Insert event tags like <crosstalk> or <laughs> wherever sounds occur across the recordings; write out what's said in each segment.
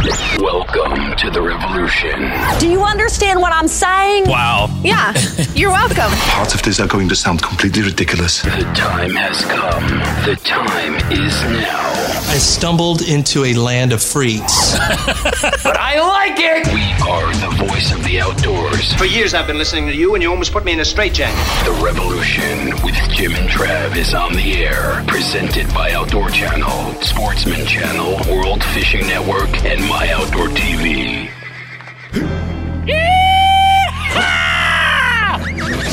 Welcome to the revolution. Do you understand what I'm saying? Wow. Yeah, you're welcome. <laughs> Parts of this are going to sound completely ridiculous. The time has come. The time is now. I stumbled into a land of freaks. <laughs> but I like it! We are the voice of the outdoors. For years I've been listening to you, and you almost put me in a straitjacket. The revolution with Jim and Trav is on the air. Presented by Outdoor Channel, Sportsman Channel, World Fishing Network, and My Outdoor TV.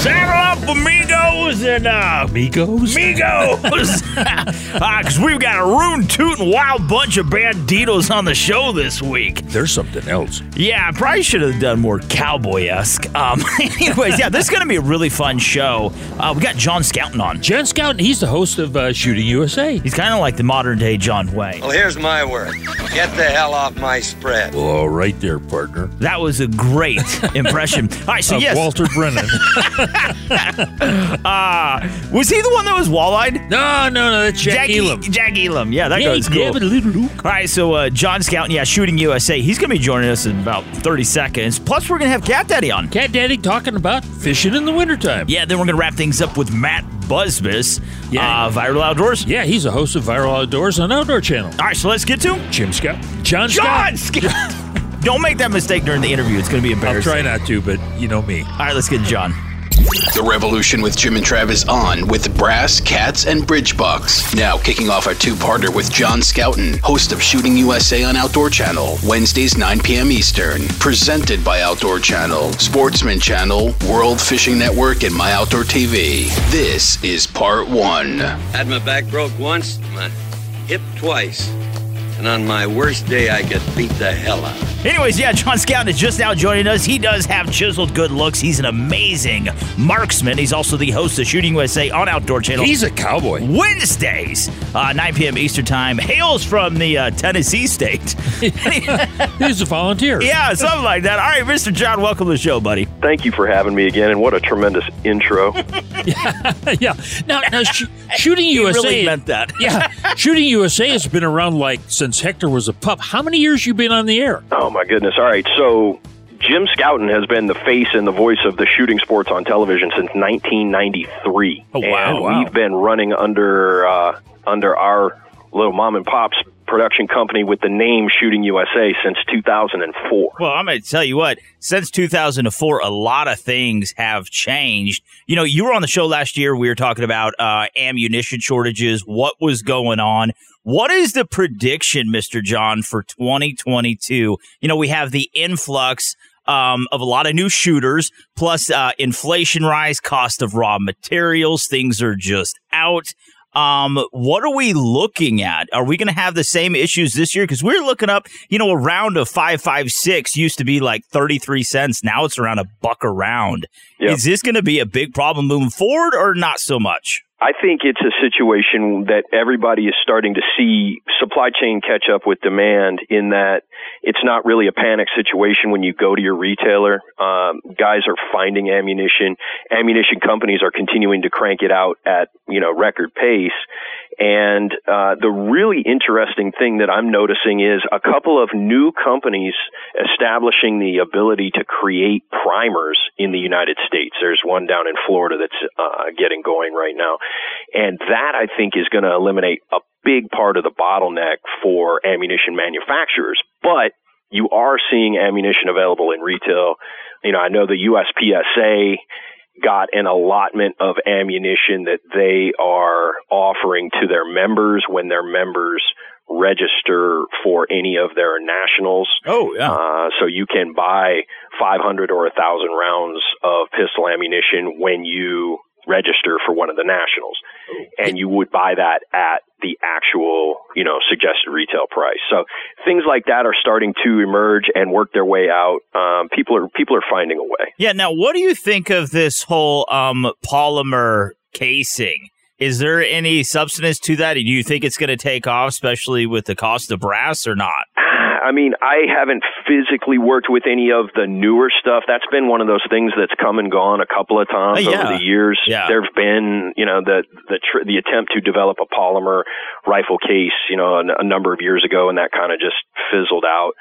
Saddle up, amigos, and uh, Amigos? amigos, because <laughs> <laughs> we've got a roon tootin' wild bunch of banditos on the show this week. There's something else. Yeah, I probably should have done more cowboy esque. Um, <laughs> anyways, yeah, this is going to be a really fun show. Uh, we got John Scoutten on. Jen Scout, he's the host of uh, Shooting USA. He's kind of like the modern day John Wayne. Well, here's my word. Get the hell off my spread. All right there, partner. That was a great impression. All right, so Of yes, Walter Brennan. <laughs> uh, was he the one that was wall-eyed? no, no, no, that's Jack, Elam. Jack Elam. Yeah, that Yeah, goes cool. a little Luke. All right, so uh, John Scout, yeah, Shooting USA. He's going to be joining us in about 30 seconds. Plus, we're going to have Cat Daddy on. Cat Daddy talking about fishing in the wintertime. Yeah, then we're going to wrap things up with Matt Busbice, Yeah. uh, Vital Outdoors. Yeah, he's a host of Vital Outdoors on Outdoor Channel. All right, so let's get to him. Jim Scout. John, John! <laughs> Don't make that mistake during the interview. It's going to be embarrassing. I'll try not to, but you know me. All right, let's get John. The revolution with Jim and Travis on with Brass, Cats, and Bridge Bucks. Now kicking off our two-parter with John Scoutten, host of Shooting USA on Outdoor Channel, Wednesdays 9 p.m. Eastern. Presented by Outdoor Channel, Sportsman Channel, World Fishing Network, and My Outdoor TV. This is part one. Had my back broke once, my hip twice. And on my worst day, I get beat the hell out. Anyways, yeah, John Scout is just now joining us. He does have chiseled good looks. He's an amazing marksman. He's also the host of Shooting USA on Outdoor Channel. He's a cowboy. Wednesdays, uh, 9 p.m. Eastern Time. Hails from the uh, Tennessee state. <laughs> He's a volunteer. yeah, something like that. All right, Mr. John, welcome to the show, buddy. Thank you for having me again, and what a tremendous intro. <laughs> <laughs> yeah. Now, now sh- Shooting He USA. really meant that. yeah, Shooting USA has been around like since Hector was a pup. How many years you been on the air? oh my goodness! All right, so Jim Scoutten has been the face and the voice of the shooting sports on television since 1993. Oh, wow, And wow. we've been running under uh, under our little mom and pops production company with the name Shooting USA since 2004. Well, I'm going to tell you what, since 2004, a lot of things have changed. You know, you were on the show last year. We were talking about uh, ammunition shortages, what was going on. What is the prediction, Mr. John, for 2022? You know, we have the influx um, of a lot of new shooters, plus uh, inflation rise, cost of raw materials. Things are just out. Um, what are we looking at? Are we going to have the same issues this year? Because we're looking up, you know, a round of five five six used to be like thirty three cents. Now it's around a buck a round. Yep. Is this going to be a big problem moving forward, or not so much? I think it's a situation that everybody is starting to see supply chain catch up with demand in that it's not really a panic situation when you go to your retailer. Um, guys are finding ammunition. Ammunition companies are continuing to crank it out at, you know, record pace. And uh, the really interesting thing that I'm noticing is a couple of new companies establishing the ability to create primers in the United States. There's one down in Florida that's uh, getting going right now. And that, I think, is going to eliminate a big part of the bottleneck for ammunition manufacturers. But you are seeing ammunition available in retail. You know, I know the USPSA got an allotment of ammunition that they are offering to their members when their members register for any of their nationals. Oh yeah. Uh, so you can buy 500 or 1,000 rounds of pistol ammunition when you register for one of the nationals. And you would buy that at the actual, you know, suggested retail price. So things like that are starting to emerge and work their way out. Um, people are people are finding a way. Yeah. Now, what do you think of this whole um, polymer casing? Is there any substance to that? Do you think it's going to take off, especially with the cost of brass, or not? <laughs> I mean, I haven't physically worked with any of the newer stuff. That's been one of those things that's come and gone a couple of times Oh, yeah. over the years. Yeah. There's been, you know, the the tr- the attempt to develop a polymer rifle case, you know, a, n- a number of years ago, and that kind of just fizzled out.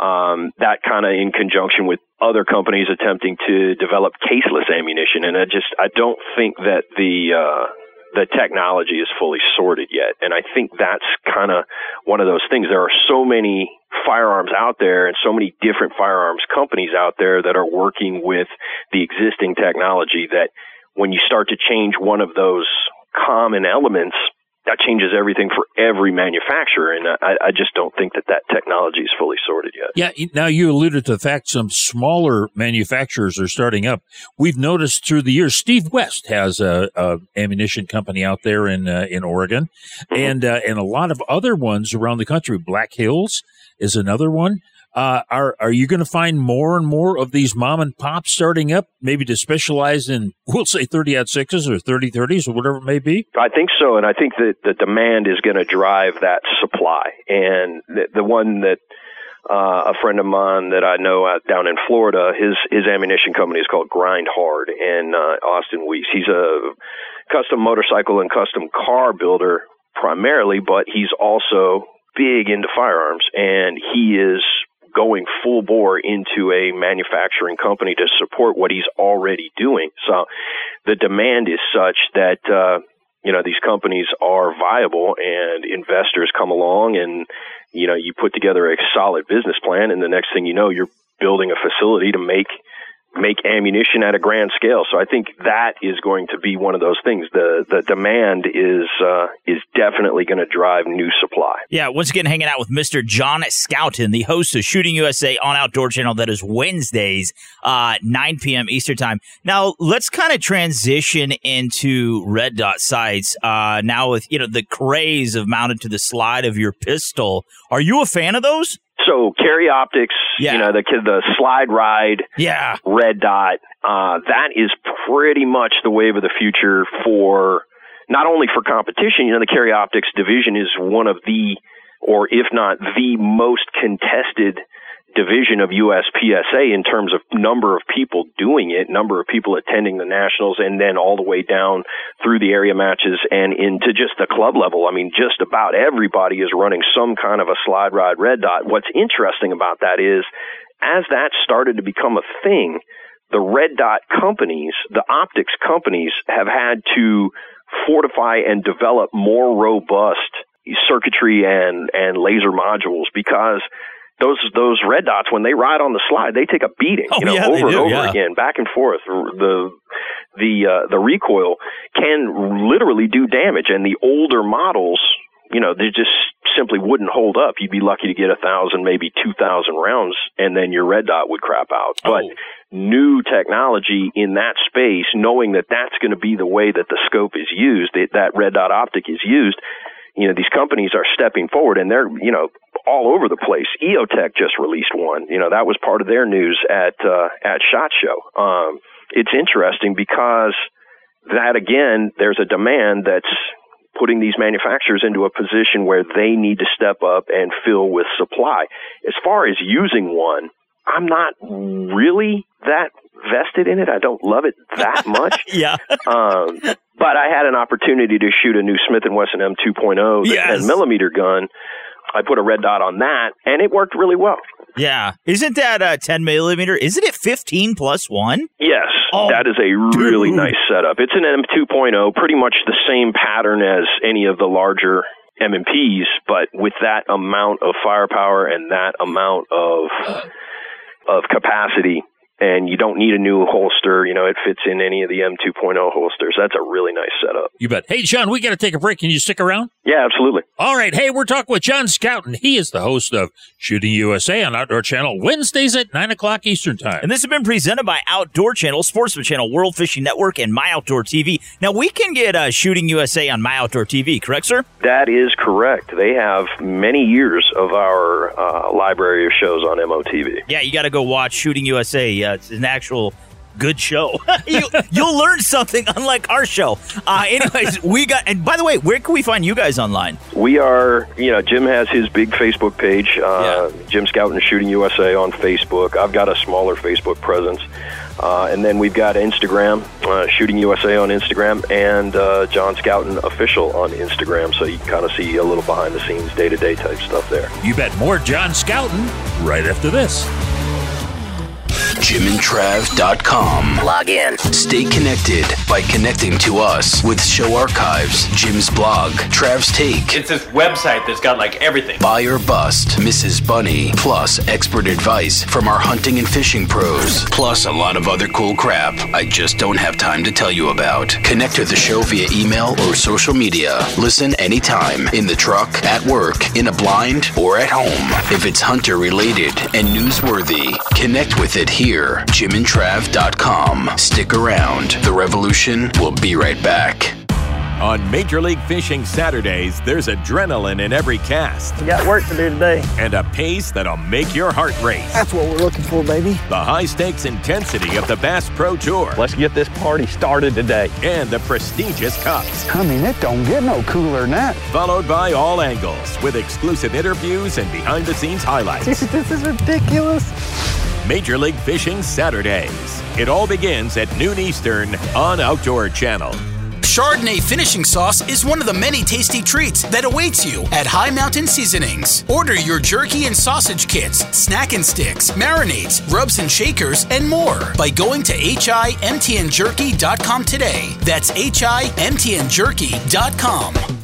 Um, that kind of in conjunction with other companies attempting to develop caseless ammunition, and I just I don't think that the uh, the technology is fully sorted yet. And I think that's kind of one of those things. There are so many firearms out there and so many different firearms companies out there that are working with the existing technology that when you start to change one of those common elements, that changes everything for every manufacturer. And I, I just don't think that that technology is fully sorted yet. Yeah, now you alluded to the fact some smaller manufacturers are starting up. We've noticed through the years, Steve West has a, a ammunition company out there in uh, in Oregon, and uh, and a lot of other ones around the country. Black Hills is another one. Uh, are are you going to find more and more of these mom and pops starting up, maybe to specialize in, we'll say, thirty ought sixes or thirty thirties or whatever it may be? I think so, and I think that the demand is going to drive that supply. And the, the one that uh, a friend of mine that I know out down in Florida, his his ammunition company is called Grind Hard, and uh, Austin Weeks. He's a custom motorcycle and custom car builder primarily, but he's also big into firearms, and he is going full bore into a manufacturing company to support what he's already doing. So the demand is such that uh, you know these companies are viable, and investors come along, and you know you put together a solid business plan, and the next thing you know, you're building a facility to make make ammunition at a grand scale. So I think that is going to be one of those things. The the demand is uh, is definitely going to drive new supply. Yeah, once again, hanging out with Mr. John Scoutten, the host of Shooting USA on Outdoor Channel. That is Wednesdays, uh, 9 p.m. Eastern Time. Now, let's kind of transition into red dot sights. Uh, now, with you know the craze of mounted to the slide of your pistol, are you a fan of those? So carry optics, Yeah. you know, the the slide ride, Yeah. red dot, uh, that is pretty much the wave of the future for not only for competition. You know, the carry optics division is one of the, or if not the most contested division of USPSA in terms of number of people doing it, number of people attending the nationals, and then all the way down through the area matches and into just the club level. I mean, just about everybody is running some kind of a slide ride red dot. What's interesting about that is as that started to become a thing, the red dot companies, the optics companies have had to fortify and develop more robust circuitry and, and laser modules because those those red dots when they ride on the slide they take a beating Oh, you know yeah, over and do, over yeah. again back and forth the the uh, the recoil can literally do damage and the older models you know they just simply wouldn't hold up you'd be lucky to get a thousand maybe two thousand rounds and then your red dot would crap out but Oh. new technology in that space knowing that that's going to be the way that the scope is used that, that red dot optic is used you know these companies are stepping forward and they're you know all over the place. EOTech just released one. You know that was part of their news at uh, at Shot Show. Um, it's interesting because that again, there's a demand that's putting these manufacturers into a position where they need to step up and fill with supply. As far as using one, I'm not really that vested in it. I don't love it that much. <laughs> Yeah. um, but I had an opportunity to shoot a new Smith and Wesson M2.0 that Yes. 10 millimeter gun. I put a red dot on that, and it worked really well. Yeah. Isn't that a 10 millimeter? Isn't it 15 plus one? Yes, Oh, that is a really dude. nice setup. It's an M2.0, pretty much the same pattern as any of the larger M&Ps, but with that amount of firepower and that amount of of capacity and you don't need a new holster. You know, it fits in any of the M2.0 holsters. That's a really nice setup. You bet. Hey, John, we got to take a break. Can you stick around? Yeah, absolutely. All right. Hey, we're talking with John Scoutten. He is the host of Shooting USA on Outdoor Channel Wednesdays at 9 o'clock Eastern Time. And this has been presented by Outdoor Channel, Sportsman Channel, World Fishing Network, and My Outdoor TV. Now, we can get uh, Shooting USA on My Outdoor TV, correct, sir? That is correct. They have many years of our uh, library of shows on MOTV. Yeah, you got to go watch Shooting USA. Uh, it's an actual good show. <laughs> you, will learn something unlike our show. Uh, anyways, we got, and by the way, where can we find you guys online? We are, you know, Jim has his big Facebook page, uh, yeah. Jim Scoutten Shooting USA on Facebook. I've got a smaller Facebook presence. Uh, and then we've got Instagram, uh, Shooting USA on Instagram, and uh, John Scoutten Official on Instagram. So you can kind of see a little behind the scenes, day to day type stuff there. You bet more John Scoutten right after this jimandtrav.com. Log in. Stay connected by connecting to us with show archives, Jim's blog, Trav's Take. It's this website that's got like everything. Buy or bust, Mrs. Bunny, plus expert advice from our hunting and fishing pros, plus a lot of other cool crap I just don't have time to tell you about. Connect to the show via email or social media. Listen anytime, in the truck, at work, in a blind, or at home. If it's hunter related and newsworthy, connect with it here here, jimandtrav.com. Stick around. The revolution will be right back. On Major League Fishing Saturdays, there's adrenaline in every cast. We got work to do today. And a pace that'll make your heart race. That's what we're looking for, baby. The high stakes intensity of the Bass Pro Tour. Let's get this party started today. And the prestigious cups. I mean, it don't get no cooler than that. Followed by all angles with exclusive interviews and behind the scenes highlights. Dude, this is ridiculous. Major League Fishing Saturdays. It all begins at noon Eastern on Outdoor Channel. Chardonnay finishing sauce is one of the many tasty treats that awaits you at High Mountain Seasonings. Order your jerky and sausage kits, snack and sticks, marinades, rubs and shakers, and more by going to himtnjerky.com today. That's himtnjerky.com.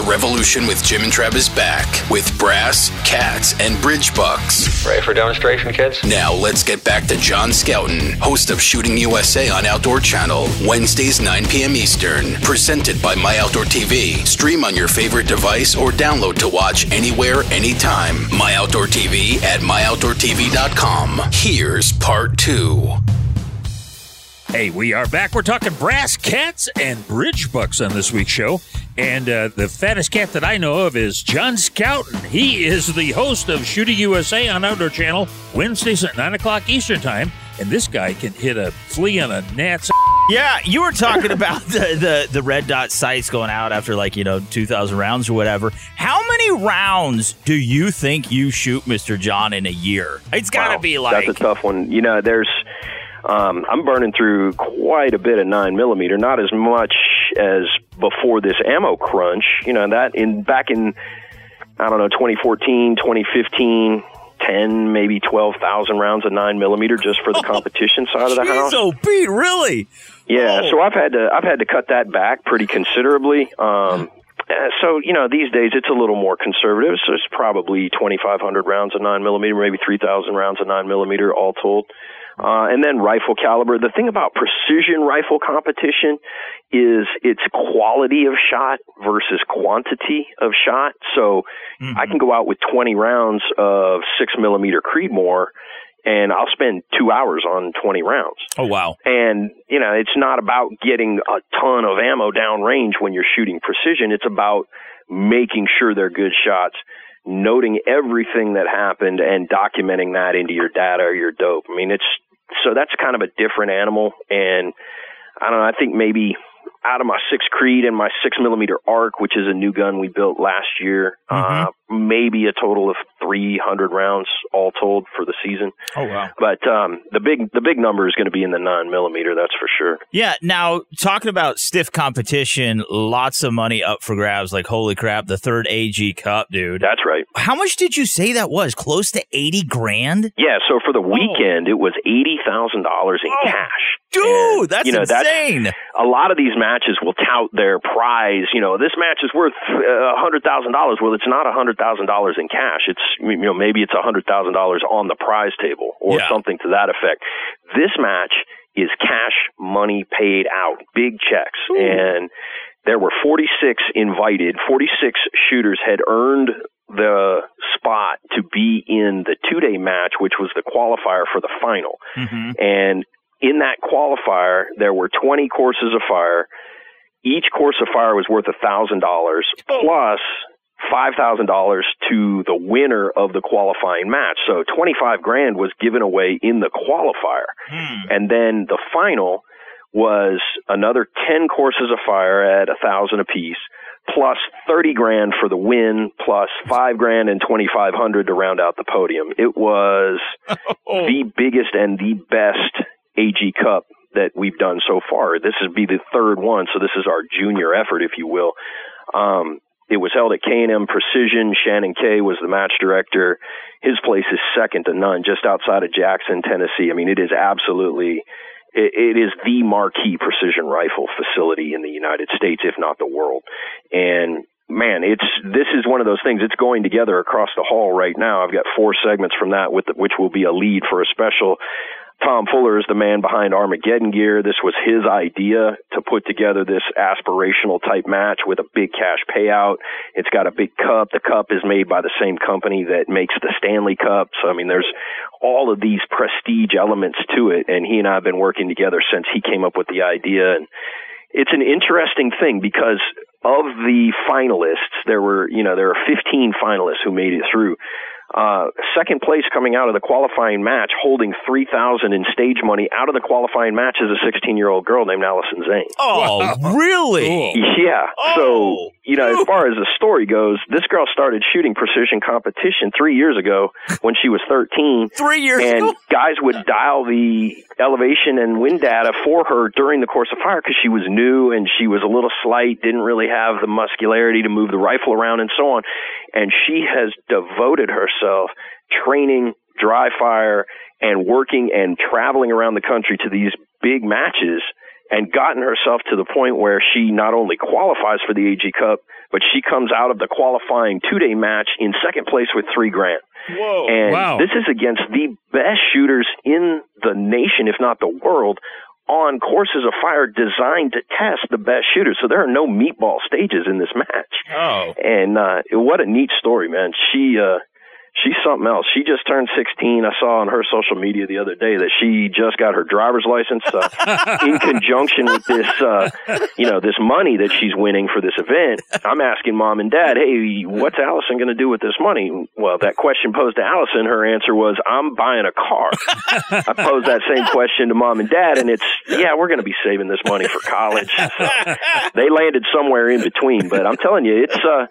The Revolution with Jim and Trav is back with brass, cats, and bridge bucks. Ready for demonstration, kids? Now let's get back to John Scoutten, host of Shooting USA on Outdoor Channel, Wednesdays 9 p.m. Eastern. Presented by My Outdoor TV. Stream on your favorite device or download to watch anywhere, anytime. My Outdoor TV at myoutdoortv.com. Here's part two. Hey, we are back. We're talking brass cats and bridge bucks on this week's show. And uh, the fattest cat that I know of is John Scoutten. He is the host of Shooting USA on Outdoor Channel, Wednesdays at 9 o'clock Eastern Time. And this guy can hit a flea on a gnat's. Yeah, you were talking about the, the, the red dot sights going out after like, you know, 2,000 rounds or whatever. How many rounds do you think you shoot, Mr. John, in a year? It's got to wow, be like. That's a tough one. You know, there's um, I'm burning through quite a bit of nine millimeter, not as much as before this ammo crunch. You know that in back in I don't know 2014, 2015. 10, maybe 12,000 rounds of 9 millimeter just for the <laughs> competition side of the house. Oh, Pete, really? Yeah, oh. so I've had to I've had to cut that back pretty considerably. Um, uh, so you know these days it's a little more conservative. So it's probably 2,500 rounds of 9 millimeter, maybe 3,000 rounds of 9 millimeter all told. Uh, and then rifle caliber. The thing about precision rifle competition is its quality of shot versus quantity of shot. So mm-hmm. I can go out with 20 rounds of six millimeter Creedmoor and I'll spend two hours on 20 rounds. Oh, wow. And, you know, it's not about getting a ton of ammo down range when you're shooting precision. It's about making sure they're good shots noting everything that happened and documenting that into your data or your dope. I mean, it's so that's kind of a different animal. And I don't know. I think maybe out of my six Creed and my six millimeter arc, which is a new gun we built last year, mm-hmm. uh, maybe a total of 300 rounds all told for the season. Oh wow! But um, the big the big number is going to be in the nine millimeter. That's for sure. Yeah. Now talking about stiff competition, lots of money up for grabs. Like holy crap, the third AG Cup, dude. That's right. How much did you say that was? Close to 80 grand. Yeah. So for the weekend, it was eighty thousand dollars in oh, cash. Dude, and, that's you know, insane. That's, a lot of these matches will tout their prize. You know, this match is worth a hundred thousand dollars. Well, it's not a hundred thousand dollars in cash. It's you know maybe it's a hundred thousand dollars on the prize table or Yeah. something to that effect. This match is cash money paid out, big checks, and there were 46 invited. 46 shooters had earned the spot to be in the two-day match, which was the qualifier for the final. Mm-hmm. And in that qualifier, there were 20 courses of fire. Each course of fire was worth a thousand dollars plus five thousand dollars to the winner of the qualifying match. So 25 grand was given away in the qualifier. And then the final was another 10 courses of fire at a thousand apiece, plus 30 grand for the win, plus five grand and 2,500 to round out the podium. It was <laughs> the biggest and the best AG Cup that we've done so far. This would be the third one, so this is our junior effort, if you will. Um, it was held at K&M Precision. Shannon Kay was the match director. His place is second to none, just outside of Jackson, Tennessee. I mean, it is absolutely, it, is the marquee precision rifle facility in the United States, if not the world. And man, it's this is one of those things. It's going together across the hall right now. I've got four segments from that, with the, which will be a lead for a special. Tom Fuller is the man behind Armageddon Gear. This was his idea to put together this aspirational type match with a big cash payout. It's got a big cup. The cup is made by the same company that makes the Stanley Cup. So, I mean, there's all of these prestige elements to it. And he and I have been working together since he came up with the idea. And it's an interesting thing because of the finalists, there were, you know, there are 15 finalists who made it through. Uh, second place coming out of the qualifying match, holding 3000 in stage money out of the qualifying match is a 16 year old girl named Allison Zane. Oh, really? Yeah. So, you know, as far as the story goes, this girl started shooting precision competition three years ago when she was 13. <laughs> Three years and ago? guys would dial the elevation and wind data for her during the course of fire because she was new and she was a little slight, didn't really have the muscularity to move the rifle around and so on. And she has devoted herself training dry fire and working and traveling around the country to these big matches and gotten herself to the point where she not only qualifies for the AG Cup, but she comes out of the qualifying two day match in second place with three grand. Whoa. And Wow. this is against the best shooters in the nation, if not the world, on courses of fire designed to test the best shooters. So there are no meatball stages in this match. Oh. And uh what a neat story, man. She uh she's something else. She just turned 16. I saw on her social media the other day that she just got her driver's license uh, <laughs> in conjunction with this uh you know, this money that she's winning for this event. I'm asking mom and dad, "Hey, what's Allison going to do with this money?" Well, that question posed to Allison, her answer was, "I'm buying a car." I posed that same question to mom and dad and it's, "Yeah, we're going to be saving this money for college." So they landed somewhere in between, but I'm telling you, it's uh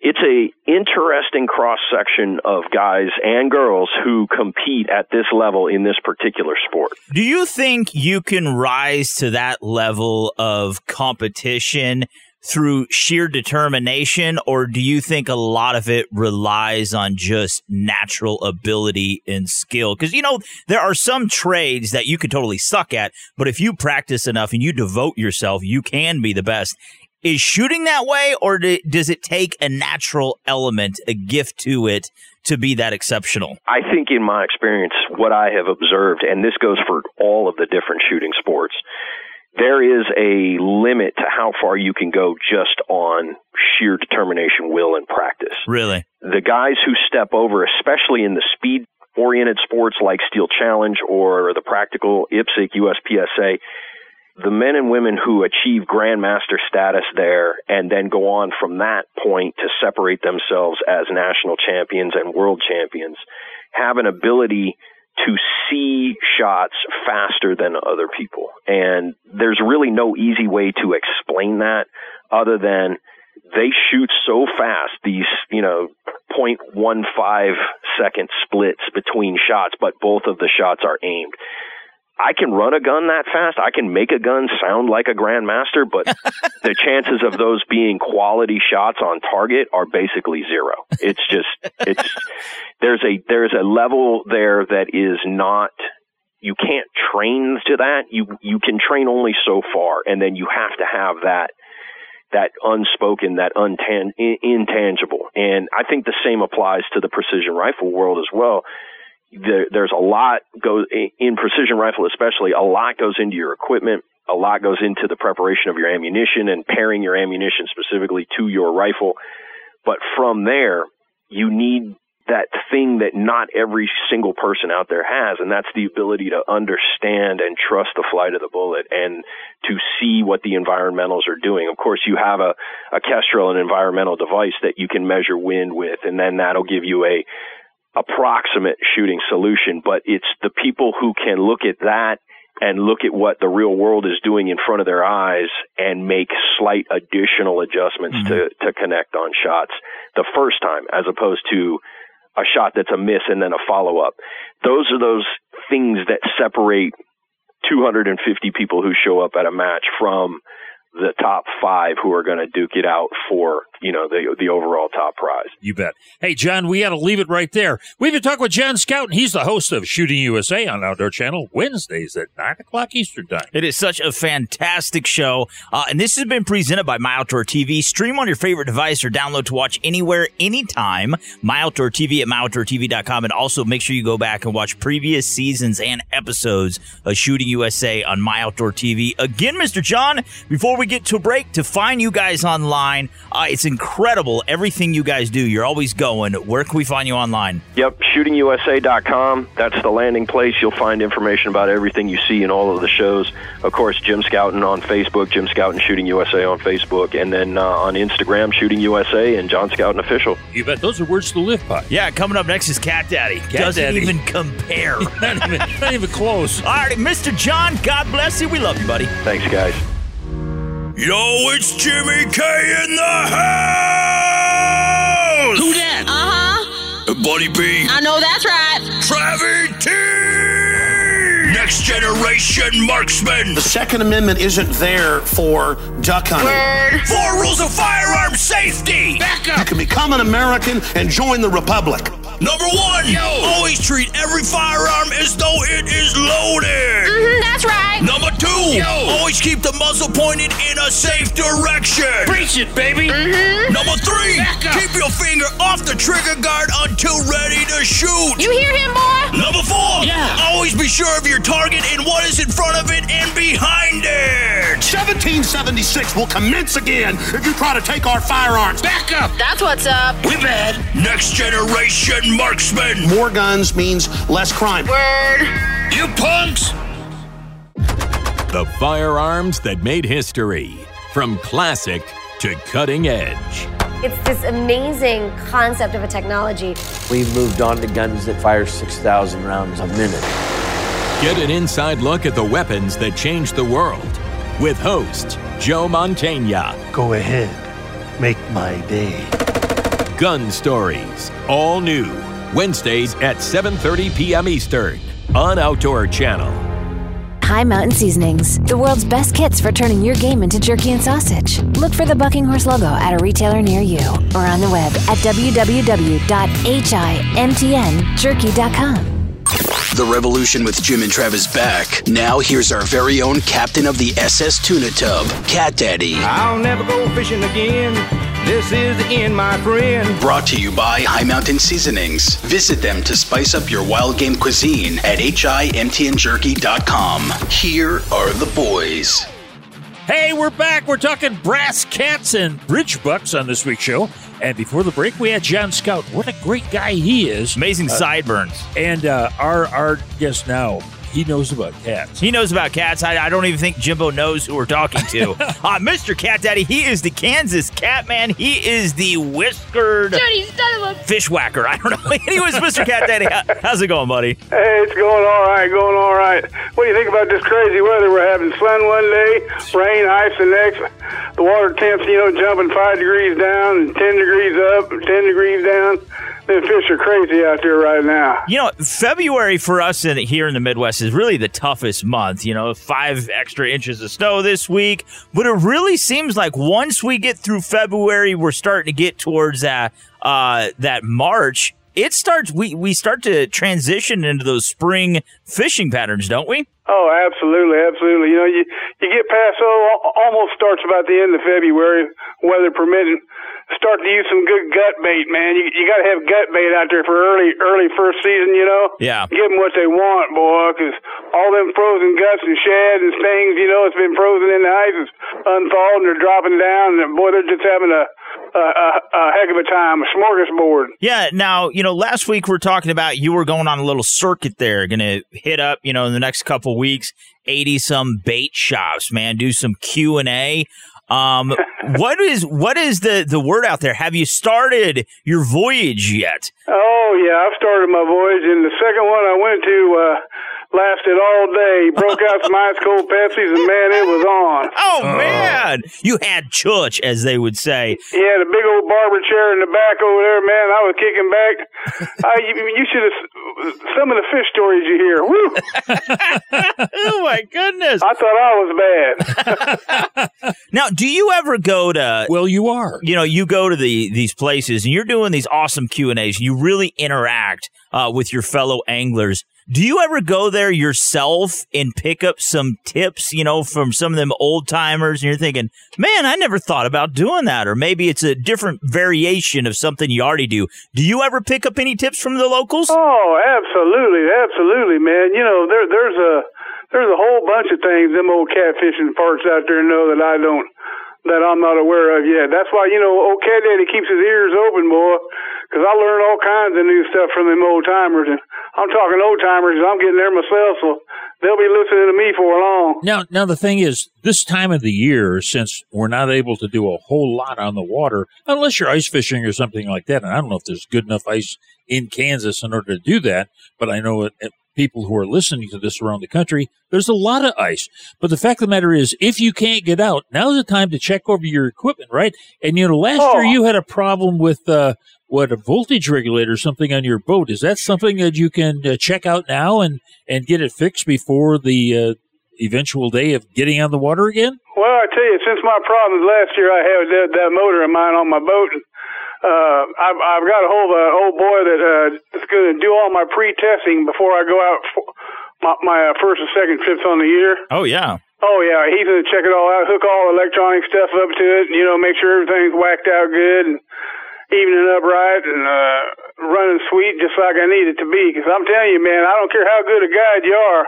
it's a interesting cross section of guys and girls who compete at this level in this particular sport. Do you think you can rise to that level of competition through sheer determination, or do you think a lot of it relies on just natural ability and skill? Because, you know, there are some trades that you could totally suck at, but if you practice enough and you devote yourself, you can be the best. Is shooting that way, or do, does it take a natural element, a gift to it, to be that exceptional? I think in my experience, what I have observed, and this goes for all of the different shooting sports, there is a limit to how far you can go just on sheer determination, will, and practice. Really? The guys who step over, especially in the speed oriented sports like Steel Challenge or the practical IPSC USPSA, the men and women who achieve grandmaster status there and then go on from that point to separate themselves as national champions and world champions have an ability to see shots faster than other people. And there's really no easy way to explain that other than they shoot so fast, these, you know, 0.15 second splits between shots, but both of the shots are aimed. I can run a gun that fast. I can make a gun sound like a grandmaster, but <laughs> the chances of those being quality shots on target are basically zero. It's just, it's, there's a, there's a level there that is not you can't train to that. You you can train only so far, and then you have to have that that unspoken, that untan- intangible. And I think the same applies to the precision rifle world as well. There, there's a lot goes in precision rifle, especially a lot goes into your equipment. A lot goes into the preparation of your ammunition and pairing your ammunition specifically to your rifle. But from there, you need that thing that not every single person out there has, and that's the ability to understand and trust the flight of the bullet and to see what the environmentals are doing. Of course, you have a, a Kestrel, an environmental device that you can measure wind with, and then that'll give you a approximate shooting solution, but it's the people who can look at that and look at what the real world is doing in front of their eyes and make slight additional adjustments mm-hmm. to, to connect on shots the first time as opposed to a shot that's a miss and then a follow up. Those are those things that separate 250 people who show up at a match from the top five who are going to duke it out for you know the the overall top prize. You bet. Hey, John, we got to leave it right there. We've been talking with John Scout, and he's the host of Shooting USA on Outdoor Channel Wednesdays at nine o'clock Eastern time. It is such a fantastic show, uh, and this has been presented by My Outdoor TV. Stream on your favorite device or download to watch anywhere, anytime. My Outdoor TV at myoutdoortv.com, and also make sure you go back and watch previous seasons and episodes of Shooting USA on My Outdoor TV. Again, Mr. John, before we get to a break, to find you guys online, uh, it's incredible everything you guys do. You're always going. Where can we find you online? Yep, shootingusa.com. That's the landing place. You'll find information about everything you see in all of the shows. Of course, Jim Scoutten on Facebook, Jim Scoutten Shooting USA on Facebook, and then uh, on Instagram, Shooting USA and John Scoutten Official. You bet. Those are words to live by. Yeah, coming up next is Cat Daddy. Cat Doesn't Daddy. even compare. <laughs> not, even, not even close. All right, Mr. John, God bless you. We love you, buddy. Thanks, guys. Yo, it's Jimmy K in the house! Who that? Uh huh. Buddy B. I know that's right. Travis T! Next generation marksman. The Second Amendment isn't there for duck hunting. Word. Four rules of firearm safety. Back up. You can become an American and join the Republic. Number one, Yo. always treat every firearm as though it is loaded. Mm-hmm, that's right. Number two, Yo. always keep the muzzle pointed in a safe direction. Preach it, baby. Mm-hmm. Number three, keep your finger off the trigger guard until ready to shoot. You hear him, boy? Number four, yeah. always be sure of your target and what is in front of it and behind it. 1776 will commence again if you try to take our firearms. Back up. That's what's up. We bad. Next generation marksmen. More guns means less crime. Word. You punks. The firearms that made history. From classic to cutting edge. It's this amazing concept of a technology. We've moved on to guns that fire 6,000 rounds a minute. Get an inside look at the weapons that changed the world with host Joe Mantegna. Go ahead, make my day. Gun Stories, all new, Wednesdays at 7:30 p.m. Eastern on Outdoor Channel. High Mountain Seasonings, the world's best kits for turning your game into jerky and sausage. Look for the Bucking Horse logo at a retailer near you or on the web at www.himtnjerky.com. The revolution with Jim and Travis back. Now here's our very own captain of the SS Tuna Tub, Cat Daddy. I'll never go fishing again. This is the end, my friend. Brought to you by High Mountain Seasonings. Visit them to spice up your wild game cuisine at himtnjerky.com. Here are the boys. Hey, we're back. We're talking brass cats and bridge bucks on this week's show. And before the break, we had John Scout. What a great guy he is! Amazing Uh, sideburns. And uh, our our guest now, he knows about cats. He knows about cats. I, I don't even think Jimbo knows who we're talking to. <laughs> uh, Mr. Cat Daddy, he is the Kansas Cat Man. He is the whiskered Dirty son of a. fish whacker. I don't know. <laughs> Anyways, Mr. Cat Daddy, how- how's it going, buddy? Hey, it's going all right, going all right. What do you think about this crazy weather? We're having sun one day, rain, ice the next. The water temps, you know, jumping five degrees down, and ten degrees up, and ten degrees down. The fish are crazy out there right now. You know, February for us in, here in the Midwest is really the toughest month. You know, five extra inches of snow this week. But it really seems like once we get through February, we're starting to get towards that, uh, that March. it starts we we start to transition into those spring fishing patterns, don't we? Oh, absolutely, absolutely. You know, you you get past oh, almost starts about the end of February, weather permitting. Start to use some good gut bait, man. You you got to have gut bait out there for early early first season. You know, Yeah. give them what they want, boy, because all them frozen guts and shad and things, you know, it's been frozen in the ice, it's unthawed and they're dropping down, and boy, they're just having a a, a, a heck of a time, a smorgasbord. Yeah. Now, you know, last week we are talking about you were going on a little circuit there, going to hit up, you know, in the next couple weeks, 80 some bait shops, man, do some Q and A. Um, <laughs> <laughs> what is, what is the, the word out there? Have you started your voyage yet? Oh yeah, I've started my voyage, and the second one I went to uh, lasted all day. Broke out some ice cold Pepsis, and man, it was on. <laughs> Oh, man, you had church, as they would say. He had a big old barber chair in the back over there, man. I was kicking back. <laughs> I, you, you should have some of the fish stories you hear. Woo! oh my goodness! I thought I was bad. Now, do you ever go to? Well, you are. You know, you go to the these places and you're doing these awesome Q and A's. You really interact uh, with your fellow anglers. Do you ever go there yourself and pick up some tips? You know, from some of them old timers, and you're thinking, "Man, I never thought about doing that." Or maybe it's a different variation of something you already do. Do you ever pick up any tips from the locals? Oh, absolutely, absolutely, man. You know, there there's a there's a whole bunch of things them old catfishing parts out there know that I don't that I'm not aware of yet. That's why you know cat daddy keeps his ears open, boy, because I learn all kinds of new stuff from them old timers, and I'm talking old timers. I'm getting there myself, so they'll be listening to me for long. Now, now the thing is, this time of the year, since we're not able to do a whole lot on the water, unless you're ice fishing or something like that, and I don't know if there's good enough ice in Kansas in order to do that, but I know it- people who are listening to this around the country, there's a lot of ice. But the fact of the matter is, if you can't get out, now's the time to check over your equipment, right? And you know, last year you had a problem with uh, what a voltage regulator, or something on your boat. Is that something that you can uh, check out now and and get it fixed before the uh, eventual day of getting on the water again? Well, I tell you, since my problems last year, I had that, that motor of mine on my boat. Uh, I've, I've got a hold of an old boy that uh, is going to do all my pre-testing before I go out for my, my uh, first and second trips on the year. Oh yeah. Oh yeah, he's gonna check it all out, hook all the electronic stuff up to it, you know, make sure everything's whacked out good and evening up right and uh running sweet just like I need it to be. Because I'm telling you, man, I don't care how good a guide you are,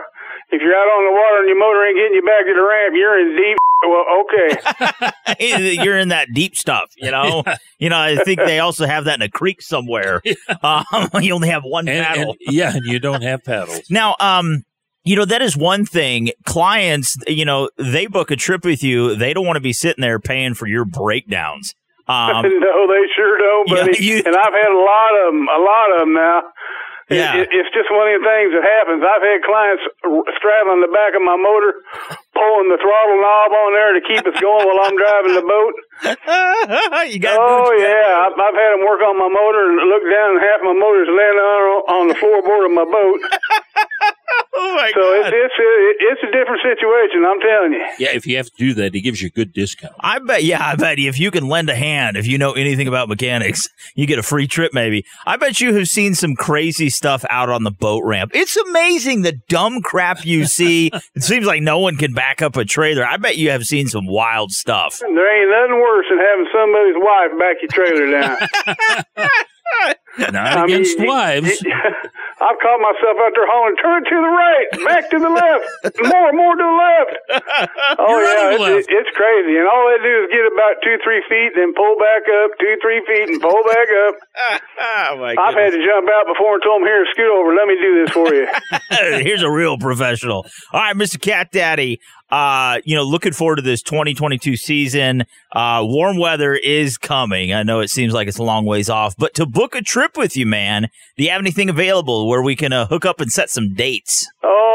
if you're out on the water and your motor ain't getting you back to the ramp, you're in deep. <laughs> Well, okay. <laughs> You're in that deep stuff, you know. You know, I think they also have that in a creek somewhere. <laughs> Um, you only have one And- paddle. and- yeah, and you don't have paddles. Now, um, you know, that is one thing. Clients, you know, they book a trip with you. They don't want to be sitting there paying for your breakdowns. Um, no, they sure don't, Yeah, buddy. you- and I've had a lot of them, a lot of them now. It- Yeah. it- it's just one of the things that happens. I've had clients straddling the back of my motor, pulling the throttle knob on there to keep us going while I'm driving the boat. <laughs> you got oh yeah, I've, I've had them work on my motor and look down, and half my motor's laying on on the floorboard of my boat. <laughs> oh my so it's it's a, it's a different situation. I'm telling you. Yeah, if you have to do that, he gives you a good discount. I bet, yeah, I bet if you can lend a hand, if you know anything about mechanics, <laughs> you get a free trip maybe. I bet you have seen some crazy stuff out on the boat ramp. It's amazing the dumb crap you <laughs> see. it seems like no one can back up a trailer. I bet you have seen some wild stuff. There ain't nothing worse than having somebody's wife back your trailer down. Not <laughs> I against you- wives. <laughs> I've caught myself out there hollering, turn to the right, back to the left, more, more to the left. <laughs> Oh, You're yeah, it's, left. it's crazy. And all they do is get about two, three feet, then pull back up, two, three feet, and pull back up. oh, my I've had to jump out before and told them, here, scoot over, let me do this for you. Here's a real professional. All right, Mr. Cat Daddy. Uh, you know, looking forward to this 2022 season. Uh, warm weather is coming. I know it seems like it's a long ways off, but to book a trip with you, man, do you have anything available where we can uh, hook up and set some dates?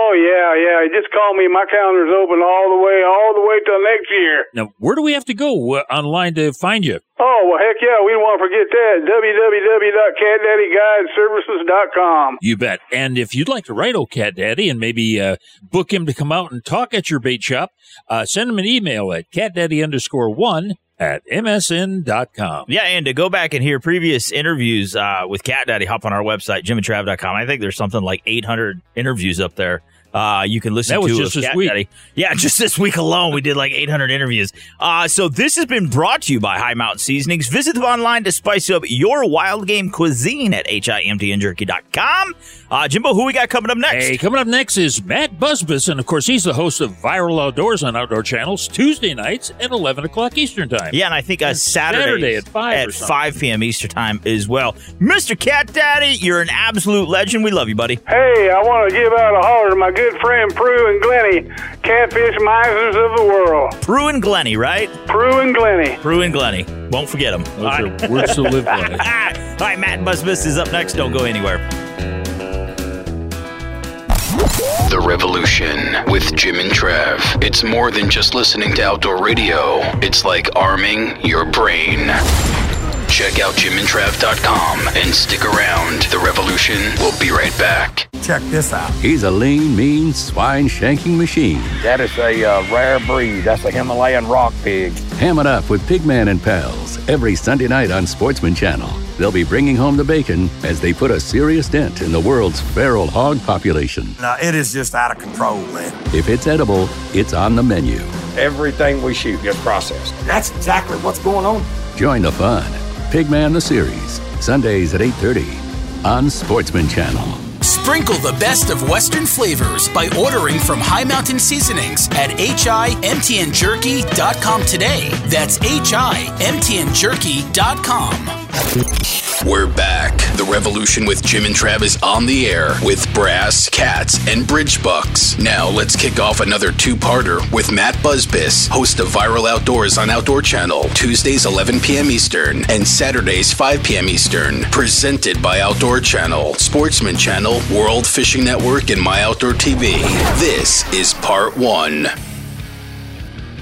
oh, yeah, yeah. Just call me. My calendar's open all the way, all the way till next year. Now, where do we have to go uh, online to find you? Oh, well, heck yeah, we don't want to forget that. www.catdaddyguideservices.com. You bet. And if you'd like to write old Cat Daddy and maybe uh, book him to come out and talk at your bait shop, uh, send him an email at catdaddy underscore one at msn.com. Yeah, and to go back and hear previous interviews uh, with Cat Daddy, hop on our website, jimandtrav.com. I think there's something like 800 interviews up there. Uh, you can listen That was to just this Cat week. Daddy. Yeah, <laughs> just this week alone, we did like 800 interviews. Uh, so this has been brought to you by High Mountain Seasonings. Visit them online to spice up your wild game cuisine at himtnjerky.com. Uh, Jimbo, who we got coming up next? Hey, coming up next is Matt Busbice, and of course, he's the host of Vital Outdoors on Outdoor Channels Tuesday nights at 11 o'clock Eastern Time. Yeah, and I think uh, Saturday, Saturday at 5 at 5 p.m. Eastern Time as well. Mr. Cat Daddy, you're an absolute legend. We love you, buddy. Hey, I want to give out a holler to my good friend Prue and Glenny, catfish misers of the world. Prue and Glenny, right? Prue and Glenny. Prue and Glenny. Won't forget them. Those are words to live by. <laughs> All right, Matt Busbice is up next. Don't go anywhere. The Revolution with Jim and Trav. It's more than just listening to outdoor radio, it's like arming your brain. Check out jimandtrav.com and stick around. The Revolution will be right back. Check this out. He's a lean, mean swine shanking machine. That is a uh, rare breed. That's a Himalayan rock pig. Ham it up with Pigman and Pals every Sunday night on Sportsman Channel. They'll be bringing home the bacon as they put a serious dent in the world's feral hog population. Now, it is just out of control, man. If it's edible, it's on the menu. Everything we shoot gets processed. That's exactly what's going on. Join the fun. Pigman the Series, Sundays at 8.30 on Sportsman Channel. Sprinkle the best of Western flavors by ordering from High Mountain Seasonings at himtnjerky.com today. That's himtnjerky.com. We're back. The Revolution with Jim and Trav is on the air with Brass, Cats, and Bridge Bucks. Now let's kick off another two-parter with Matt Busbice, host of Viral Outdoors on Outdoor Channel, Tuesdays 11 p.m. Eastern and Saturdays 5 p.m. Eastern. Presented by Outdoor Channel, Sportsman Channel, World Fishing Network, and My Outdoor TV. This is part one.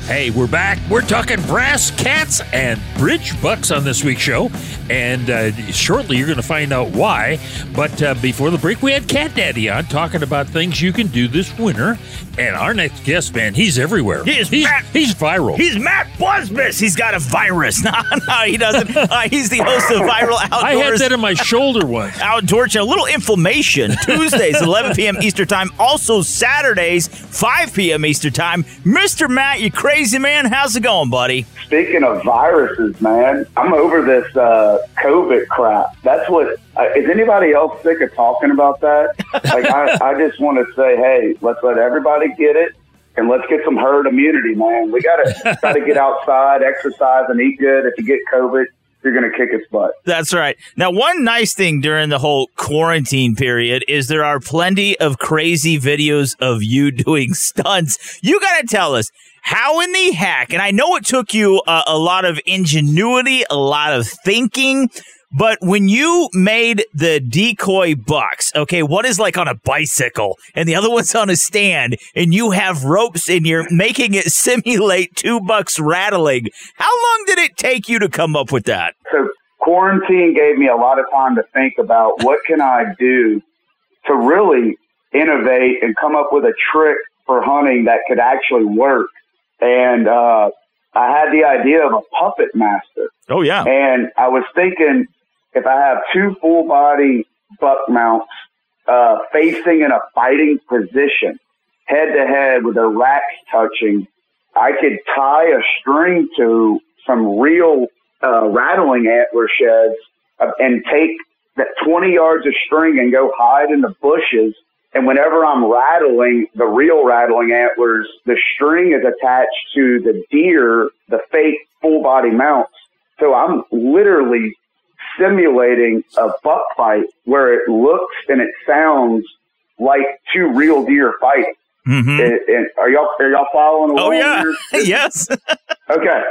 Hey, we're back. We're talking brass cats and bridge bucks on this week's show. And uh, shortly, you're going to find out why. But uh, before the break, we had Cat Daddy on talking about things you can do this winter. And our next guest, man, he's everywhere. He is he's, Matt- he's viral. He's Matt Busbice. He's got a virus. <laughs> No, no, he doesn't. Uh, he's the host of Viral Outdoors. <laughs> I had that in my shoulder once. <laughs> Outdoor Channel. A little inflammation. Tuesdays, 11 p.m. Eastern Time. Also Saturdays, 5 p.m. Eastern Time. Mr. Matt, you crazy man. How's it going, buddy? Speaking of viruses, man, I'm over this uh, COVID crap. That's what. Uh, is anybody else sick of talking about that? <laughs> Like, I, I just want to say, hey, let's let everybody get it, and let's get some herd immunity, man. We gotta <laughs> try to get outside, exercise, and eat good. If you get COVID, you're gonna kick its butt. That's right. Now, one nice thing during the whole quarantine period is there are plenty of crazy videos of you <laughs> doing stunts. You got to tell us how in the heck, and I know it took you a, a lot of ingenuity, a lot of thinking. But when you made the decoy bucks, okay, one is like on a bicycle and the other one's on a stand, and you have ropes and you're making it <laughs> simulate two bucks rattling. How long did it take you to come up with that? So quarantine gave me a lot of time to think about what can I do to really innovate and come up with a trick for hunting that could actually work. And uh, I had the idea of a puppet master. Oh yeah. And I was thinking if I have two full body buck mounts uh, facing in a fighting position, head to head with their racks touching, I could tie a string to some real uh, rattling antler sheds and take that 20 yards of string and go hide in the bushes. And whenever I'm rattling the real rattling antlers, the string is attached to the deer, the fake full body mounts. So I'm literally simulating a buck fight where it looks and it sounds like two real deer fighting. Mm-hmm. And, and are y'all are y'all following along? Oh yeah, <laughs> yes. Okay.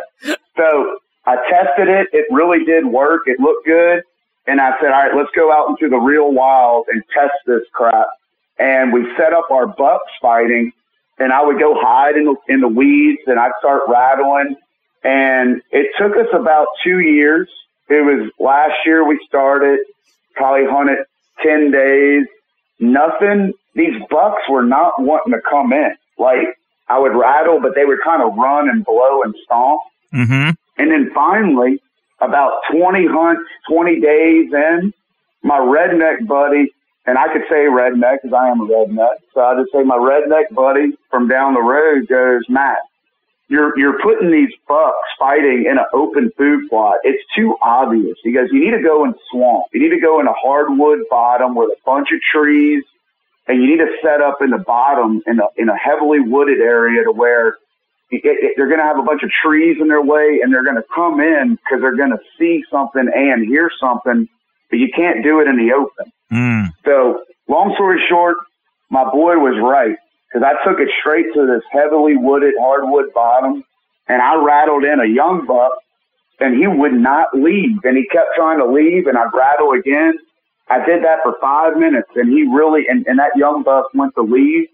So I tested it. It really did work. It looked good. And I said, all right, let's go out into the real wild and test this crap. And we set up our bucks fighting and I would go hide in the, in the weeds and I'd start rattling. And it took us about two years. It was last year we started, probably hunted 10 days. Nothing, these bucks were not wanting to come in. Like I would rattle, but they would kind of run and blow and stomp. Mm-hmm. And then finally, about 20 hunts, 20 days in, my redneck buddy, and I could say redneck because I am a redneck. So I just say my redneck buddy from down the road goes, Matt, you're, you're putting these bucks fighting in an open food plot. It's too obvious. He goes, you need to go in swamp. You need to go in a hardwood bottom with a bunch of trees and you need to set up in the bottom in a, in a heavily wooded area to where it, it, they're going to have a bunch of trees in their way and they're going to come in because they're going to see something and hear something, but you can't do it in the open. Mm. So, long story short, my boy was right because I took it straight to this heavily wooded hardwood bottom, and I rattled in a young buck, and he would not leave, and he kept trying to leave, and I rattled again. I did that for five minutes, and he really, and, and that young buck went to leave,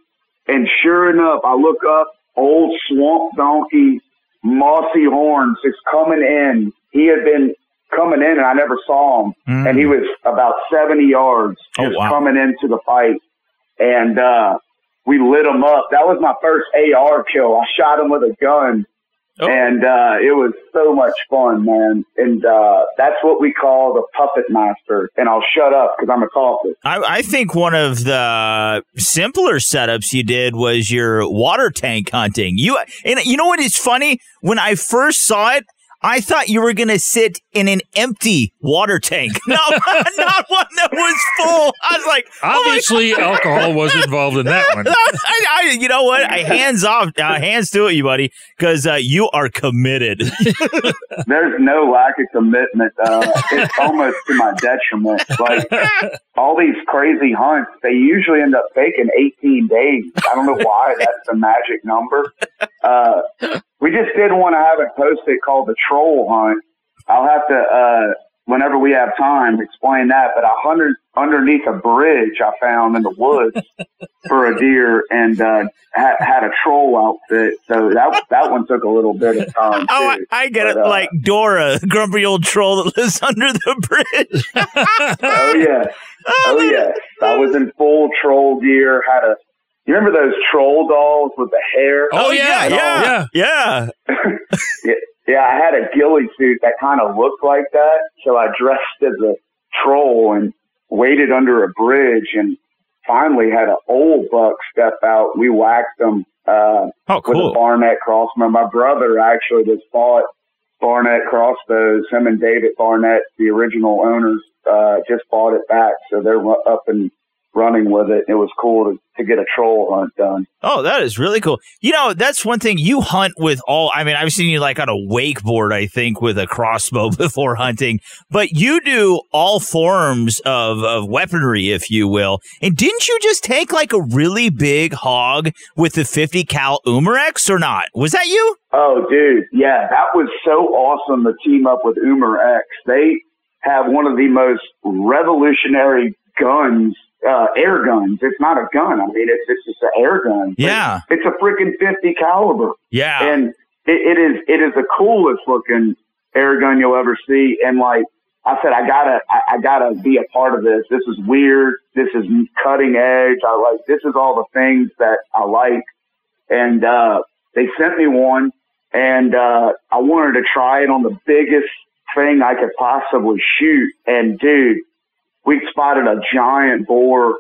and sure enough, I look up, old swamp donkey, mossy horns is coming in. He had been coming in and I never saw him. Mm. And he was about 70 yards Oh, just wow. coming into the fight. And, uh, we lit him up. That was my first AR kill. I shot him with a gun. Oh. And, uh, it was so much fun, man. And, uh, that's what we call the puppet master. And I'll shut up because I'm a talker. I, I think one of the simpler setups you did was your water tank hunting. You and you know what is funny? When I first saw it, I thought you were gonna sit in an empty water tank, <laughs> not, <laughs> not one that was full. I was like, oh Obviously, alcohol was involved in that one. <laughs> I, I, you know what? I hands off, uh, hands to it, you buddy, because uh, you are committed. There's no lack of commitment. Uh, it's almost to my detriment. Like all these crazy hunts, they usually end up taking 18 days. I don't know why that's the magic number. We just did one I haven't posted called the troll hunt. I'll have to, uh, whenever we have time, explain that. But I hunted underneath a bridge I found in the woods <laughs> for a deer and, uh, had, had a troll outfit. So that, that one took a little bit of time. Oh, I, too. I get But, it. uh, Like Dora, grumpy old troll that lives <laughs> under the bridge. Oh yes. <laughs> Oh yes. I was in full troll gear, had a you remember those troll dolls with the hair? Oh, yeah, And yeah, yeah. <laughs> yeah. Yeah, I had a ghillie suit that kind of looked like that. So I dressed as a troll and waited under a bridge and finally had an old buck step out. We whacked him uh, Oh, with a Barnett crossbow. My brother actually just bought Barnett crossbows. Him and David Barnett, the original owners, uh, just bought it back. So they're up and running with it. It was cool to, to get a troll hunt done. Oh, that is really cool. You know, that's one thing you hunt with all. I mean, I've seen you like on a wakeboard, I think, with a crossbow <laughs> before hunting, but you do all forms of, of weaponry, if you will. And didn't you just take like a really big hog with the 50 cal Umarex or not? Was that you? Oh, dude. Yeah, that was so awesome to team up with Umer X. They have one of the most revolutionary guns, uh, air guns. It's not a gun. I mean, it's, it's just an air gun. Yeah. It's a freaking 50 caliber. Yeah. And it, it is, it is the coolest looking air gun you'll ever see. And like I said, I gotta, I, I gotta be a part of this. This is weird. This is cutting edge. I like, this is all the things that I like. And, uh, they sent me one and, uh, I wanted to try it on the biggest thing I could possibly shoot. And dude, we spotted a giant boar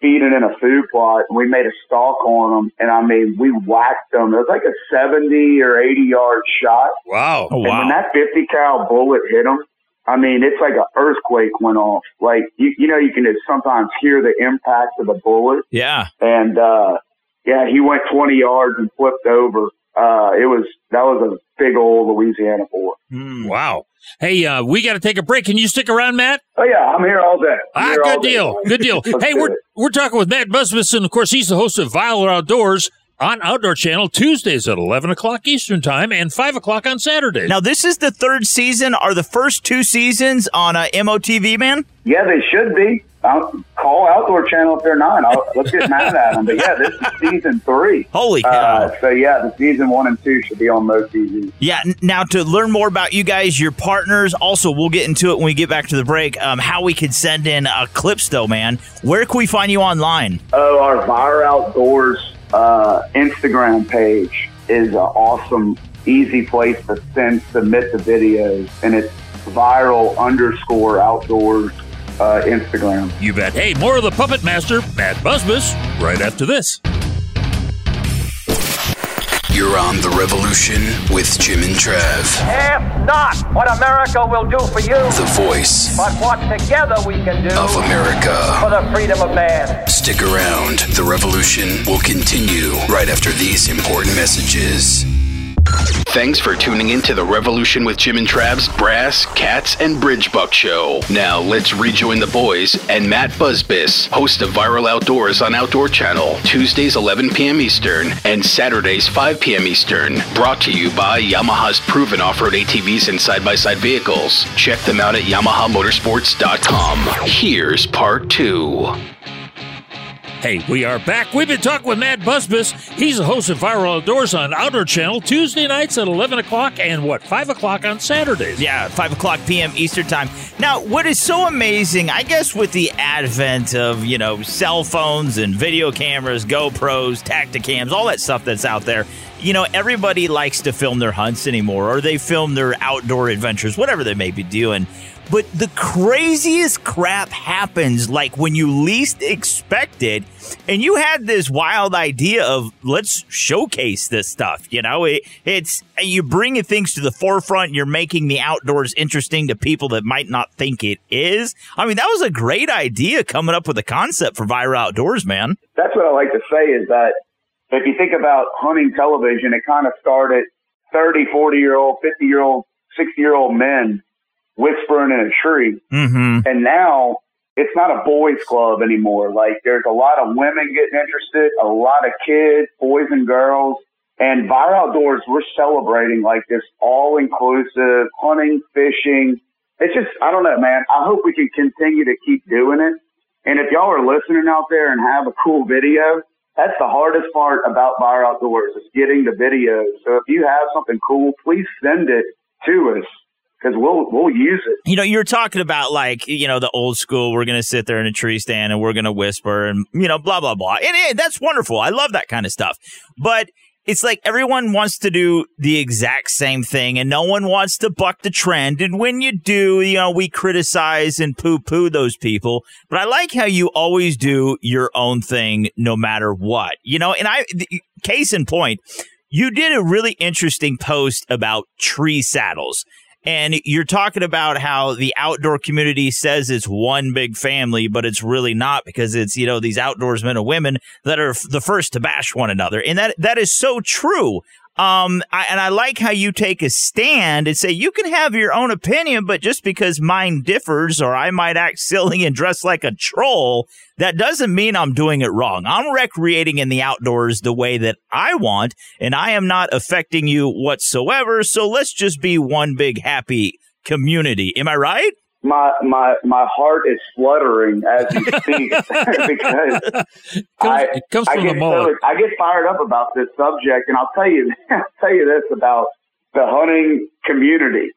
feeding in a food plot and we made a stalk on them. And I mean, we whacked them. It was like a 70 or 80 yard shot. Wow. Oh, And wow. when that 50 cal bullet hit him, I mean, it's like an earthquake went off. Like, you, you know, you can just sometimes hear the impact of the bullet. Yeah. And, uh, yeah, he went 20 yards and flipped over. Uh, it was, that was a big old Louisiana boar. Wow. Hey, uh, we got to take a break. Can you stick around, Matt? Oh yeah, I'm here all day. I'm Ah, here all good day. deal. Good deal. <laughs> Hey, we're it. we're talking with Matt Busbice, Of course, he's the host of Viral Outdoors on Outdoor Channel Tuesdays at 11 o'clock Eastern Time and 5 o'clock on Saturdays. Now, this is the third season. Are the first two seasons on uh, MOTV, man? Yeah, they should be. I'll call Outdoor Channel if they're not. I'll, let's get mad at them. But yeah, this is season three. Holy Uh, so yeah, the season one and two should be on MOTV. Yeah. Now, to learn more about you guys, your partners, also, we'll get into it when we get back to the break. Um, how we could send in uh, clips, though, man. Where can we find you online? Oh, our Viral Outdoors uh, Instagram page is an awesome easy place to send submit the videos, and it's viral underscore outdoors uh, Instagram. You bet. Hey, more of the Puppet Master, Matt Busbice, right after this. You're on The Revolution with Jim and Trav. Half not what America will do for you, The voice but what together we can do of America. for the freedom of man. Stick around. The revolution will continue right after these important messages. Thanks for tuning in to the Revolution with Jim and Trav's Brass, Cats, and Bridge Buck Show. Now let's rejoin the boys and Matt Busbice, host of Viral Outdoors on Outdoor Channel, Tuesdays 11 p.m. Eastern and Saturdays 5 p.m. Eastern. Brought to you by Yamaha's proven off-road ATVs and side-by-side vehicles. Check them out at YamahaMotorsports.com. Here's part two. Hey, we are back. We've been talking with Matt Busbice. He's the host of Viral Outdoors on Outdoor Channel Tuesday nights at 11 o'clock and what, 5 o'clock on Saturdays. Yeah, 5 o'clock p.m. Eastern Time. Now, what is so amazing, I guess, with the advent of, you know, cell phones and video cameras, GoPros, Tacticams, all that stuff that's out there, you know, everybody likes to film their hunts anymore or they film their outdoor adventures, whatever they may be doing. But the craziest crap happens like when you least expect it. And you had this wild idea of let's showcase this stuff. You know, it, it's you're bringing things to the forefront. You're making the outdoors interesting to people that might not think it is. I mean, that was a great idea coming up with a concept for Viral Outdoors, man. That's what I like to say is that if you think about hunting television, it kind of started 30, 40 year old, 50 year old, 60 year old men whispering in a tree. Mm-hmm. And now it's not a boys club anymore. Like there's a lot of women getting interested, a lot of kids, boys and girls. And Viral Outdoors, we're celebrating like this all inclusive hunting, fishing. It's just, I don't know, man. I hope we can continue to keep doing it. And if y'all are listening out there and have a cool video, that's the hardest part about Viral Outdoors is getting the videos. So if you have something cool, please send it to us because we'll we'll use it. You know, you're talking about like you know the old school. We're gonna sit there in a tree stand and we're gonna whisper and you know blah blah blah. And, that's wonderful. I love that kind of stuff. But it's like everyone wants to do the exact same thing and no one wants to buck the trend. And when you do, you know, we criticize and poo poo those people. But I like how you always do your own thing no matter what. You know, and I, case in point, you did a really interesting post about tree saddles. And you're talking about how the outdoor community says it's one big family, but it's really not because it's, you know, these outdoorsmen and women that are the first to bash one another. And that, that is so true. Um, I, and I like how you take a stand and say you can have your own opinion, but just because mine differs or I might act silly and dress like a troll, that doesn't mean I'm doing it wrong. I'm recreating in the outdoors the way that I want, and I am not affecting you whatsoever. So let's just be one big happy community. Am I right? My my my heart is fluttering as you <laughs> speak <laughs> because I, it comes I from get the so, I get fired up about this subject, and I'll tell you <laughs> I'll tell you this about the hunting community.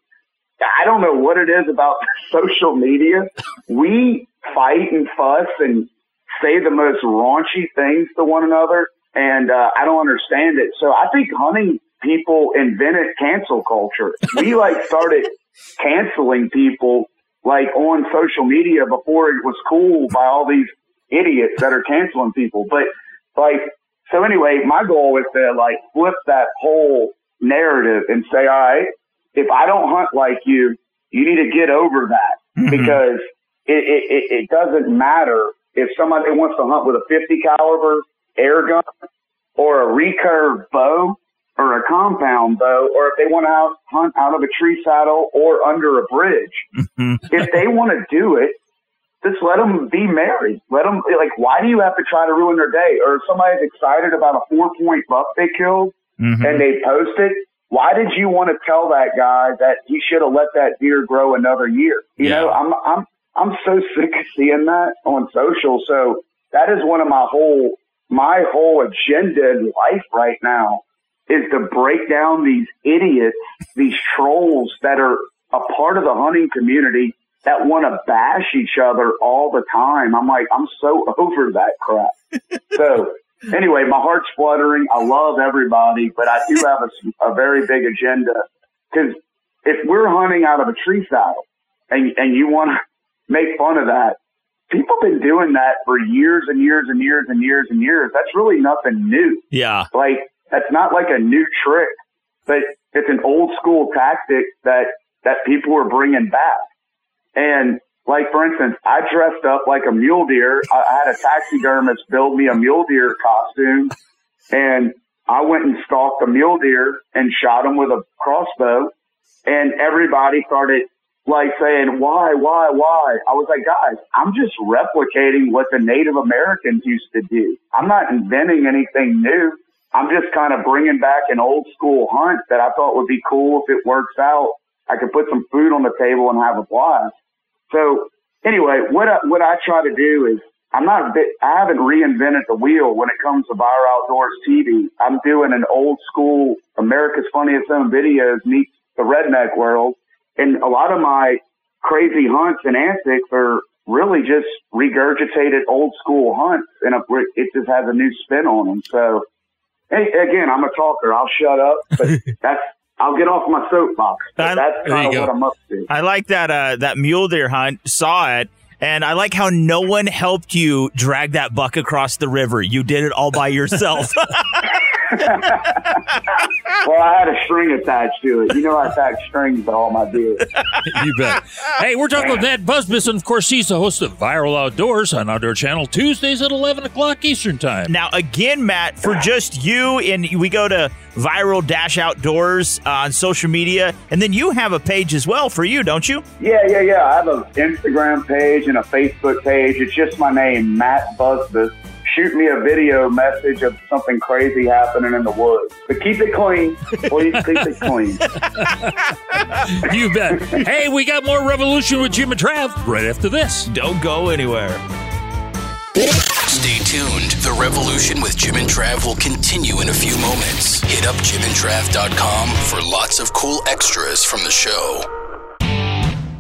I don't know what it is about social media. We fight and fuss and say the most raunchy things to one another, and uh, I don't understand it. So I think hunting people invented cancel culture. We like started canceling people like on social media before it was cool by all these idiots that are canceling people. But like, so anyway, my goal is to like flip that whole narrative and say, all right, if I don't hunt like you, you need to get over that. Mm-hmm. Because it, it, it, it doesn't matter if somebody wants to hunt with a 50 caliber air gun or a recurve bow or a compound bow, or if they want to hunt out of a tree saddle or under a bridge. Mm-hmm. if they want to do it, just let them be married. Let them, like, why do you have to try to ruin their day? Or if somebody's excited about a four point buck they killed mm-hmm. and they post it, why did you want to tell that guy that he should have let that deer grow another year? You know, I'm, I'm, I'm so <laughs> sick of seeing that on social. So that is one of my whole, my whole agenda in life right now is to break down these idiots, these trolls that are a part of the hunting community that want to bash each other all the time. I'm like, I'm so <laughs> over that crap. so anyway, my heart's fluttering. I love everybody, but I do have a, a very big agenda because if we're hunting out of a tree saddle and, and you want to make fun of that, people have been doing that for years and years and years and years and years. That's really nothing new. Yeah. Like, that's not like a new trick, but it's an old school tactic that, that people are bringing back. And like, for instance, I dressed up like a mule deer. I, had a taxidermist build me a mule deer costume and I went and stalked a mule deer and shot him with a crossbow and everybody started like saying, why, why, why? I was like, guys, I'm just replicating what the Native Americans used to do. I'm not inventing anything new. I'm just kind of bringing back an old school hunt that I thought would be cool if it works out. I could put some food on the table and have a blast. So anyway, what I, what I try to do is I'm not a bit, I haven't reinvented the wheel when it comes to Viral Outdoors TV. I'm doing an old school America's Funniest Home Videos meets the redneck world. And a lot of my crazy hunts and antics are really just regurgitated old school hunts and it just has a new spin on them. So hey, again, I'm a talker. I'll shut up, but <laughs> that's, I'll get off my soapbox. But that's kind of what I'm up to. I like that uh, that mule deer hunt. Saw it. And I like how no one helped you drag that buck across the river. You did it all by yourself. <laughs> <laughs> well, I had a string attached to it. You know, I attach strings to all my deer. you bet. Hey, we're talking with Matt Busbison. Of course, he's the host of Viral Outdoors on Outdoor Channel Tuesdays at 11 o'clock Eastern Time. Now, again, Matt, for just you, and we go to Viral Dash Outdoors uh, on social media, and then you have a page as well for you, don't you? Yeah, yeah, yeah. I have an Instagram page and a Facebook page. It's just my name, Matt Busbice shoot me a video message of something crazy happening in the woods. But keep it clean. Please keep it clean. <laughs> you bet. Hey, we got more Revolution with Jim and Trav right after this. Don't go anywhere. Stay tuned. The Revolution with Jim and Trav will continue in a few moments. Hit up jimandtrav.com for lots of cool extras from the show.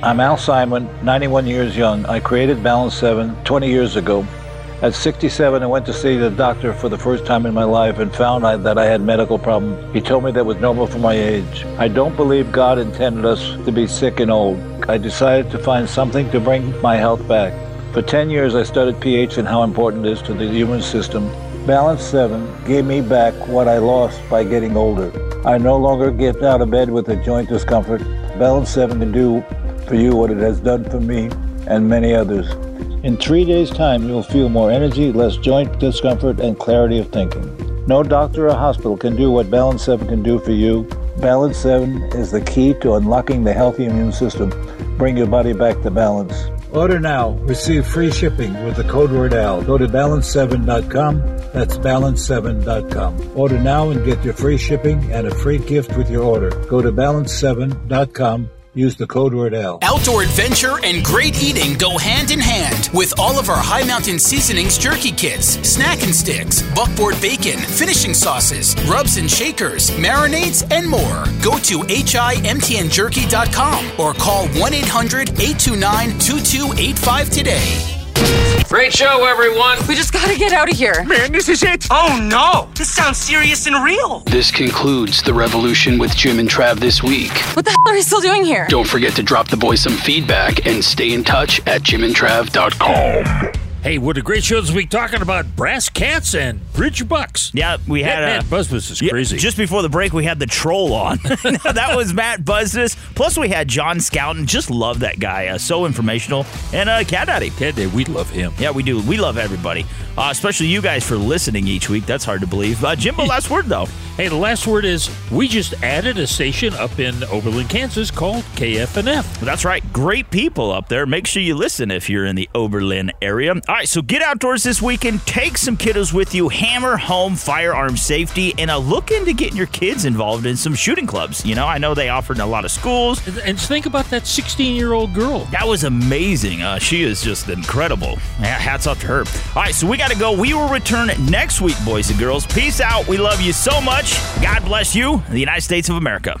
I'm Al Simon, 91 years young. I created Balance 7 20 years ago. At 67, I went to see the doctor for the first time in my life and found I, that I had medical problems. He told me that was normal for my age. I don't believe God intended us to be sick and old. I decided to find something to bring my health back. For 10 years, I studied pH and how important it is to the human system. Balance 7 gave me back what I lost by getting older. I no longer get out of bed with a joint discomfort. Balance 7 can do for you what it has done for me and many others. In three days' time, you'll feel more energy, less joint discomfort, and clarity of thinking. No doctor or hospital can do what Balance 7 can do for you. Balance 7 is the key to unlocking the healthy immune system. Bring your body back to balance. Order now. Receive free shipping with the code word AL. Go to balance7.com. That's balance7.com. Order now and get your free shipping and a free gift with your order. Go to balance7.com Use the code word AL. Outdoor adventure and great eating go hand in hand with all of our High Mountain Seasonings jerky kits, snack and sticks, buckboard bacon, finishing sauces, rubs and shakers, marinades, and more. Go to HIMTNJerky.com or call 1 800 829 2285 today. Great show, everyone. We just gotta get out of here. Man, this is it. Oh no, this sounds serious and real. This concludes the revolution with Jim and Trav this week. What the hell are you still doing here? Don't forget to drop the boys some feedback and stay in touch at jimandtrav.com. Hey, what a great show this week talking about brass cats and bridge bucks. Yeah, we had Matt uh, Busbice is yeah, crazy. just before the break, we had the troll on. <laughs> that was Matt Busbice. Plus, we had John Scoutten. Just love that guy. Uh, so informational. And uh, Cat Daddy. Cat Daddy, we love him. Yeah, we do. We love everybody, uh, especially you guys for listening each week. That's hard to believe. Uh, Jimbo, last word though. Hey, the last word is we just added a station up in Oberlin, Kansas called KFNF. That's right. Great people up there. Make sure you listen if you're in the Oberlin area. All right, so get outdoors this weekend. Take some kiddos with you. Hammer home firearm safety and uh, look into getting your kids involved in some shooting clubs. You know, I know they offer in a lot of schools. And think about that 16 year old girl. That was amazing. Uh, she is just incredible. Hats off to her. All right, so we got to go. We will return next week, boys and girls. Peace out. We love you so much. God bless you, the United States of America.